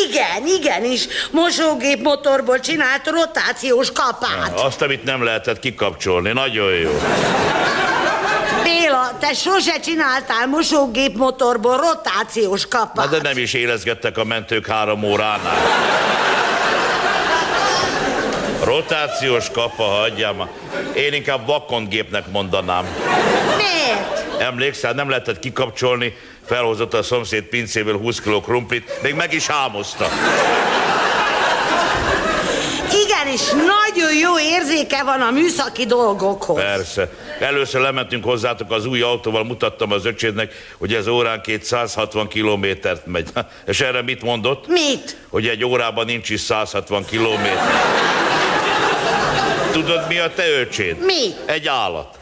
Igen, igenis, mosógép motorból csinált rotációs kapát. Azt, amit nem lehetett kikapcsolni, nagyon jó. Béla, te sose csináltál mosógép motorból rotációs Na, kapát. de nem is érezgettek a mentők három óránál. Rotációs kapa, hagyjál már. Én inkább vakondgépnek mondanám. Miért? Emlékszel, nem lehetett kikapcsolni, felhozott a szomszéd pincéből 20 kg krumplit, még meg is hámozta. és nagyon jó érzéke van a műszaki dolgokhoz. Persze. Először lementünk hozzátok az új autóval, mutattam az öcsédnek, hogy ez óránként 160 kilométert megy. És erre mit mondott? Mit? Hogy egy órában nincs is 160 kilométer. Tudod, mi a te öcséd? Mi? Egy állat.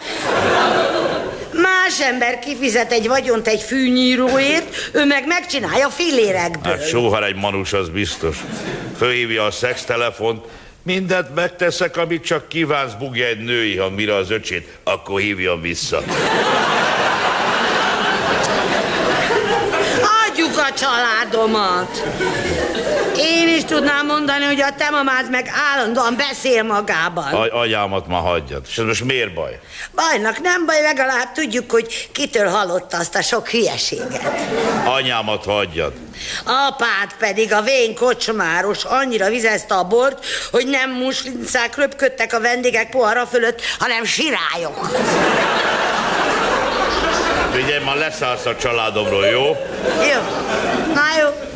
Más ember kifizet egy vagyont egy fűnyíróért, ő meg megcsinálja fillérekből. Hát soha egy manus, az biztos. Fölhívja a szextelefont, mindent megteszek, amit csak kívánsz, bugja egy női hang, mire az öcsét, akkor hívjon vissza. Hagyjuk a családomat. Én is tudnám mondani, hogy a te mamád meg állandóan beszél magában. A- anyámat ma hagyjad. És ez most miért baj? Bajnak nem baj, legalább tudjuk, hogy kitől hallotta azt a sok hülyeséget. Anyámat hagyjad. Apád pedig a vén kocsmáros annyira vizezte a bort, hogy nem muslincák röpködtek a vendégek pohara fölött, hanem sirályok. Figyelj, ma leszállsz a családomról, jó? Jó, na jó.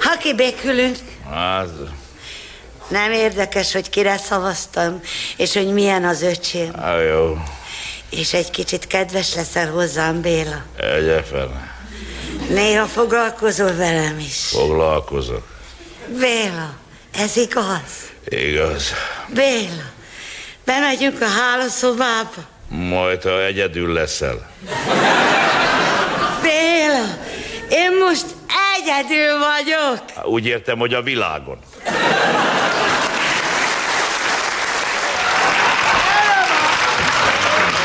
Ha kibékülünk, Hát, nem érdekes, hogy kire szavaztam, és hogy milyen az öcsém. á, jó. És egy kicsit kedves leszel hozzám, Béla. Egyefen. Néha foglalkozol velem is. Foglalkozok. Béla, ez igaz? Igaz. Béla, bemegyünk a hálószobába. Majd, ha egyedül leszel. Béla, én most egyedül vagyok. Úgy értem, hogy a világon.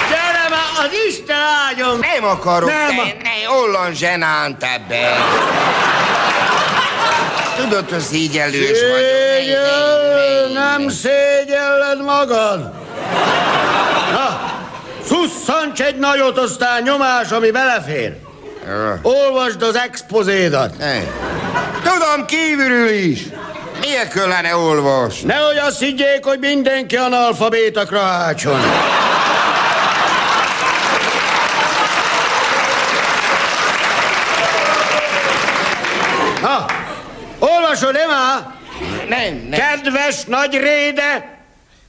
Gyere már, az Isten áldjon! Nem akarok, Nem. ne, ne, olyan zsenánt ebben. Tudod, hogy szígyelős vagyok. Szégyellő, nem szégyelled magad! Na, szusszancs egy nagyot, aztán nyomás, ami belefér. Olvasd az expozédat. Tudom kívülről is. Miért kellene olvasni? Nehogy azt higgyék, hogy mindenki analfabéta krahácson. Na, olvasod, Emma? Nem, nem. Kedves nagy réde!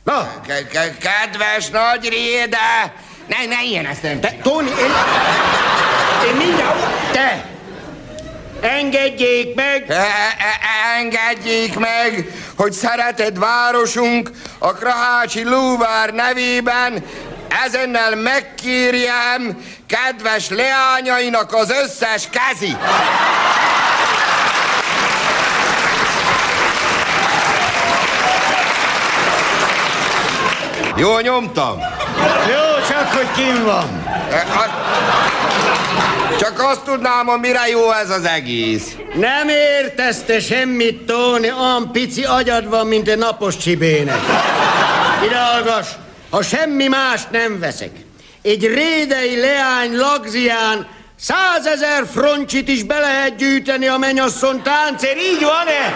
Na! Ke- ke- kedves nagy réde! Ne, ne, ilyen ezt nem. Te, Tóni, én... Én mindjárt... Te! Engedjék meg! E- e- engedjék meg, hogy szeretett városunk a Krahácsi Lúvár nevében ezennel megkérjem kedves leányainak az összes kezit. Jó nyomtam? Jó, csak hogy kim van. Csak azt tudnám, mire jó ez az egész. Nem értesz te semmit, Tóni, olyan pici agyad van, mint egy napos csibének. Ide hallgass, ha semmi mást nem veszek, egy rédei leány lagzián százezer froncsit is be lehet gyűjteni a mennyasszony táncér, így van-e?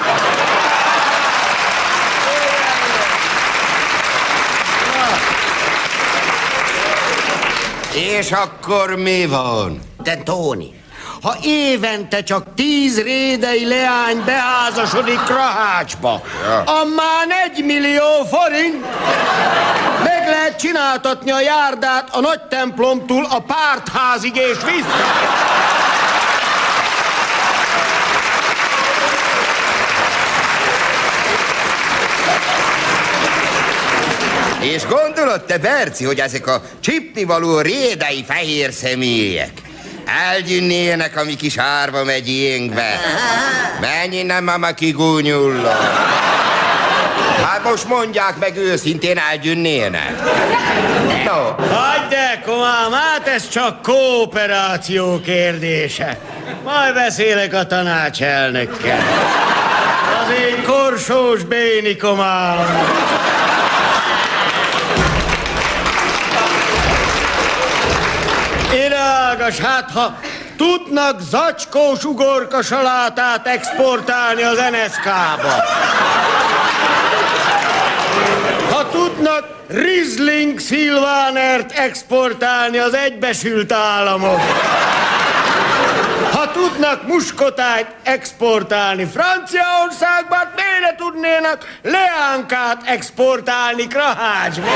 És akkor mi van? De Tóni, ha évente csak tíz rédei leány beházasodik Krahácsba, Ja. ammán egy millió forint, meg lehet csináltatni a járdát a nagy templomtól a pártházig és vissza. És gondolod te, Berci, hogy ezek a csipnivaló rédei fehér személyek elgyűnnének a mi kis árva megyénkbe? Menj innen, mama kigúnyulla! Hát most mondják meg őszintén, elgyűnnének. No, Hagyd el, komám, hát ez csak kooperáció kérdése. Majd beszélek a tanácselnökkel. Az én korsós béni komám. Irágas, hát ha tudnak zacskós ugorka salátát exportálni az NSK-ba. Ha tudnak Riesling Silvanert exportálni az Egybesült Államok. Ha tudnak muskotájt exportálni Franciaországba, miért ne tudnénak leánkát exportálni Krahácsba?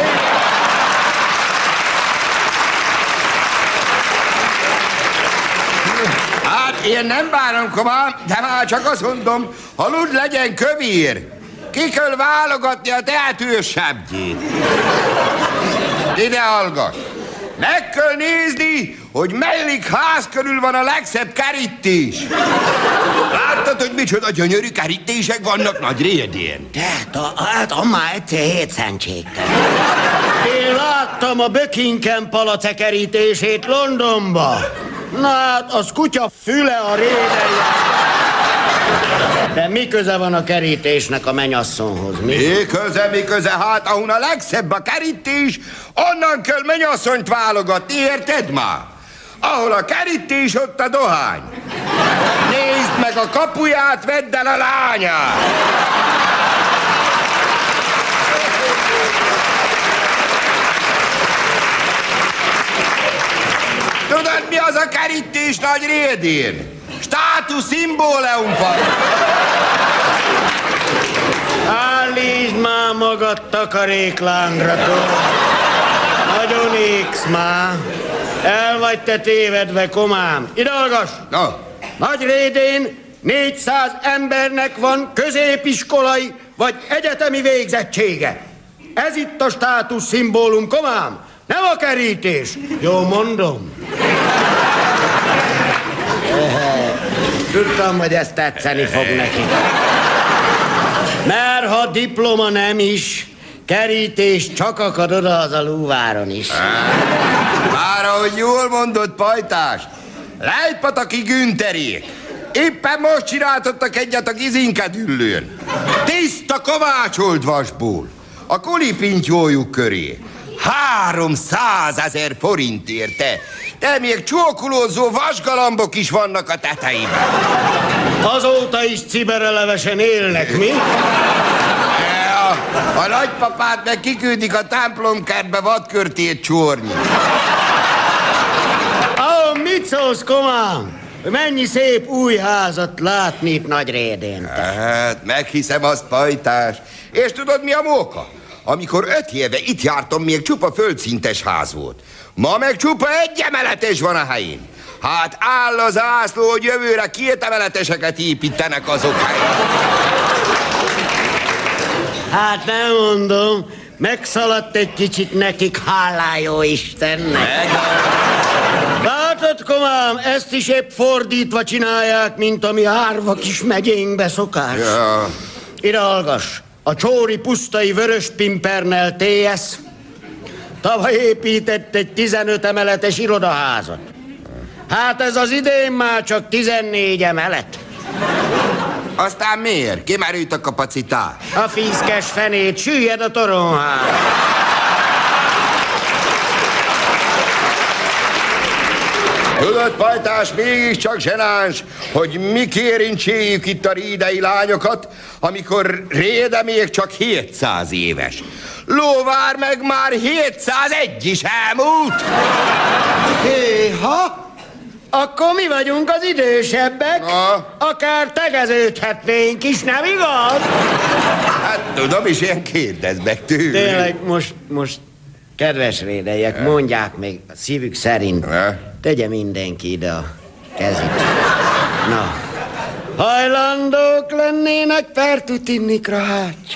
Hát én nem bánom, komám, de már csak azt mondom, halud legyen kövér. Ki kell válogatni a tehetősebbjét. Ide hallgass. Meg kell nézni, hogy melyik ház körül van a legszebb kerítés. Láttad, hogy micsoda gyönyörű kerítések vannak nagy rédén? Tehát, a, hát a már egyszer hétszentségtel. Én láttam a Buckingham palace kerítését Londonba. Na hát, az kutya füle a rédei. De mi köze van a kerítésnek a menyasszonyhoz? Mi? Mi köze, mi köze? Hát, ahol a legszebb a kerítés, onnan kell mennyasszonyt válogatni, érted már? Ahol a kerítés, ott a dohány. Nézd meg a kapuját, vedd el a lányát! Tudod, mi az a kerítés nagy rédén? Státusz szimbóleum van. Állítsd már magad takaréklángra. Nagyon éksz már. El vagy te tévedve, komám. Ide hallgass! No. Nagy rédén 400 embernek van középiskolai vagy egyetemi végzettsége. Ez itt a státusz szimbólum, komám. Nem a kerítés. Jó mondom. Tudtam, hogy ez tetszeni fog neki. Mert ha diploma nem is, kerítés csak akad oda az a lúváron is. Már ahogy jól mondott, pajtás, Lejtpataki Günterék. Éppen most csináltattak egyet a gizinkadüllőn. Tiszta kovácsolt vasból. A kolipintyójuk köré. 300 ezer forint érte. De még csókolózó vasgalambok is vannak a tetejében. Azóta is ciberelevesen élnek, mi? A, a nagypapát meg kiküldik a templomkertbe vadkörtét csorni. Ó, mit szólsz, komám? Mennyi szép új házat látni itt nagy rédén. Hát, meghiszem azt, pajtás. És tudod, mi a móka? Amikor öt éve itt jártam, még csupa földszintes ház volt. Ma meg csupa egy emeletes van a helyén. Hát áll az ászló, hogy jövőre két emeleteseket építenek azok helyén. Hát nem mondom, megszaladt egy kicsit nekik, hálá jó Istennek. Látod, komám, ezt is épp fordítva csinálják, mint ami árva kis megyénkbe szokás. Ja. Ide hallgass, a Csóri pusztai vörös pimpernel TS tavaly épített egy 15 emeletes irodaházat. Hát ez az idén már csak 14 emelet. Aztán miért? Kimerült a kapacitás. A fiszkes fenét, süllyed a toronház. Tudod, pajtás, mégiscsak zsenáns, hogy mi kérincséjük itt a rédei lányokat, amikor Réde még csak 700 éves. Lóvár meg már 701 is elmúlt. Héha! Akkor mi vagyunk az idősebbek? Na? Akár tegeződhetnénk is, nem igaz? Hát tudom is, ilyen kérdezd meg tőlük. Tényleg, most, most kedves rédeiek, mondják még a szívük szerint. Tegye mindenki ide a kezét. Na, hajlandók lennének pertut inni, Krahács?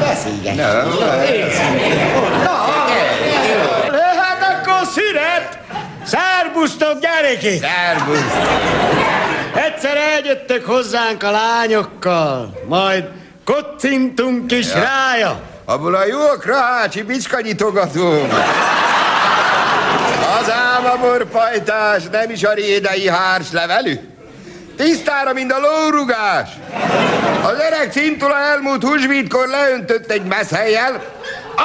Beszélgessünk. Hát akkor szünet! Szerbusztok, gyerekek! Szerbusz! Egyszer eljöttök hozzánk a lányokkal, majd kocintunk is Ja. rája. Abból a jó krahácsi bicskanyitogató. Az pajtás nem is a rédei hárs levelű. Tisztára, mint a lórugás. Az öreg cintula elmúlt húsvítkor leöntött egy meszhelyjel,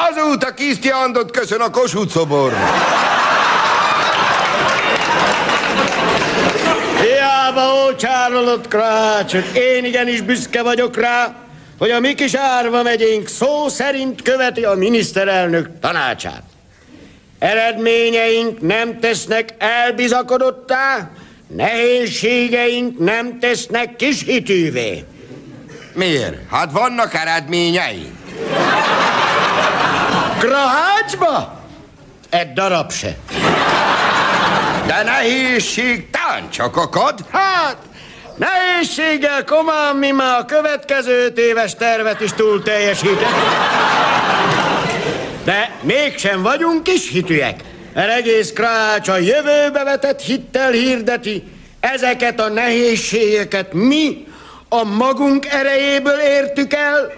azóta Kisztiandot köszön a Kossuth szobor. Hiába ócsárolott Krácsot, én igenis büszke vagyok rá, hogy a mi kis árva megyénk szó szerint követi a miniszterelnök tanácsát. Eredményeink nem tesznek elbizakodottá, Nehézségeink nem tesznek kis hitűvé. Miért? Hát vannak eredményei. Krahácsba? Egy darab se. De nehézség tán csak akad. Hát, nehézséggel komám mi már a következő éves tervet is túl teljesített. De mégsem vagyunk kis hitűek. Mert egész Krács a jövőbe vetett hittel hirdeti, ezeket a nehézségeket mi a magunk erejéből értük el,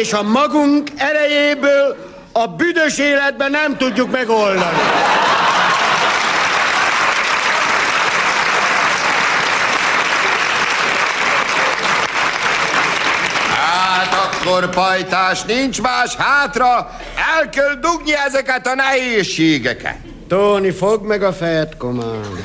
és a magunk erejéből a büdös életben nem tudjuk megoldani. Hát akkor pajtás, nincs más hátra, el kell dugni ezeket a nehézségeket. Tóni, fogd meg a fejed, komám.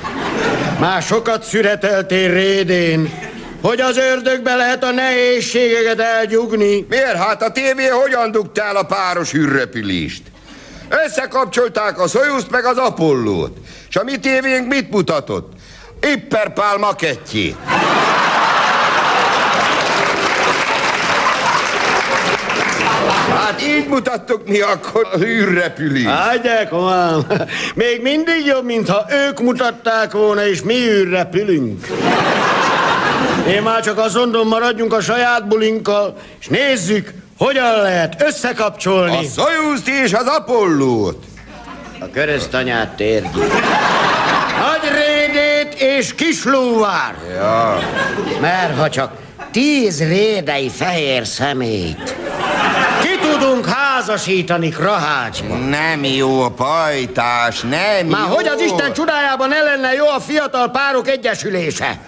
Már sokat szüreteltél rédén, hogy az ördögbe lehet a nehézségeket elgyugni. Miért? Hát a tévé hogyan dugta el a páros űrrepülést? Összekapcsolták a Szojuszt meg az Apollót. És a mi tévénk mit mutatott? Ipperpál makettjét. Hát így mutattuk mi akkor az űrrepülést. Hagyják, komám. Még mindig jobb, mintha ők mutatták volna, és mi űrrepülünk. Én már csak azt mondom, maradjunk a saját bulinkkal, és nézzük, hogyan lehet összekapcsolni. A Szojuszt és az Apollót. A keresztanyát térdi. Nagy rédét és kislóvár. Ja. Mert ha csak tíz rédei fehér szemét tudunk házasítani Krahácsba. Nem jó a pajtás, nem Már jó. hogy az Isten csodájában ne lenne jó a fiatal párok egyesülése?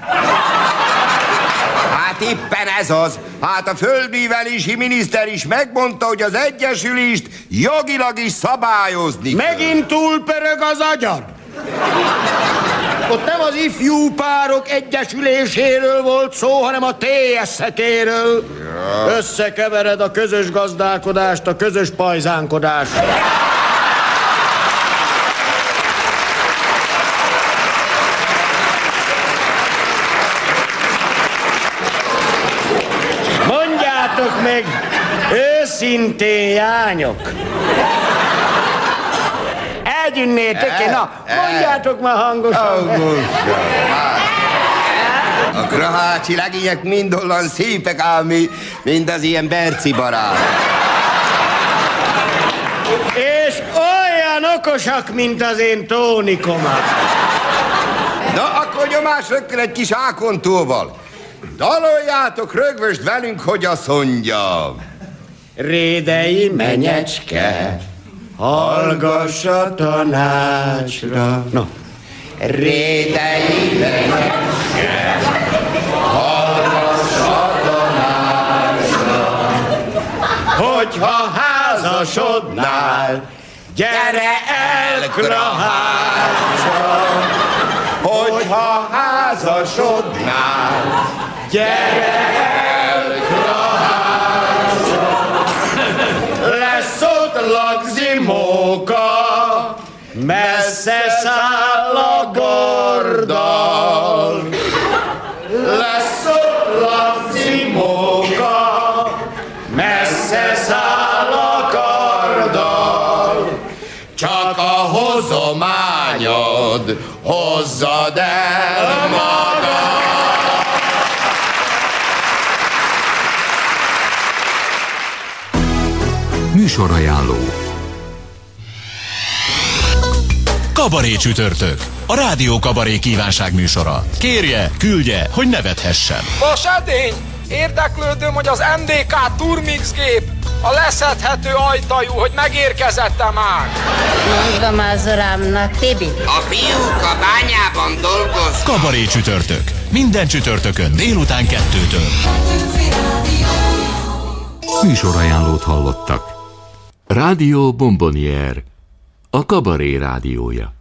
Hát éppen ez az. Hát a földművelési miniszter is megmondta, hogy az egyesülést jogilag is szabályozni. Megint túlpörög az agyad. Ott nem az ifjú párok egyesüléséről volt szó, hanem a TSZ-ekéről. Ja. Összekevered a közös gazdálkodást a közös pajzánkodást. Mondjátok meg, őszintén jányok. Elgyűnnétek én, na, mondjátok már hangosan. A krahácsi legények mind olyan szépek ám, mi- mint az ilyen berci barát. És olyan okosak, mint az én tónikomat. Na, akkor nyomás rögtön egy kis ákontóval. Daloljátok rögvöst velünk, hogy azt mondja. Rédei menyecske, hallgass a tanácsra. Rédei menyecske, hallgass a tanácsra. Hogyha házasodnál, gyere el Krahácsra. Hogyha házasodnál, gyere el Krahácsra. Lesz ott lagzimóka, gordal. Lesz ott lagzimóka, messze száll a karddal. csak a hozományod hozzad el magad. Műsorajánló. Kabaré csütörtök. A Rádió Kabaré kívánság műsora. Kérje, küldje, hogy nevethessen. Vas edény! Érdeklődöm, hogy az MDK Turmix gép a leszedhető ajtajú, hogy megérkezette már. Mondom az urámnak, Tibi. A fiúk a bányában dolgoz. Kabaré csütörtök. Minden csütörtökön délután kettőtől. Műsorajánlót hallottak. Rádió Bombonier. A Kabaré rádiója.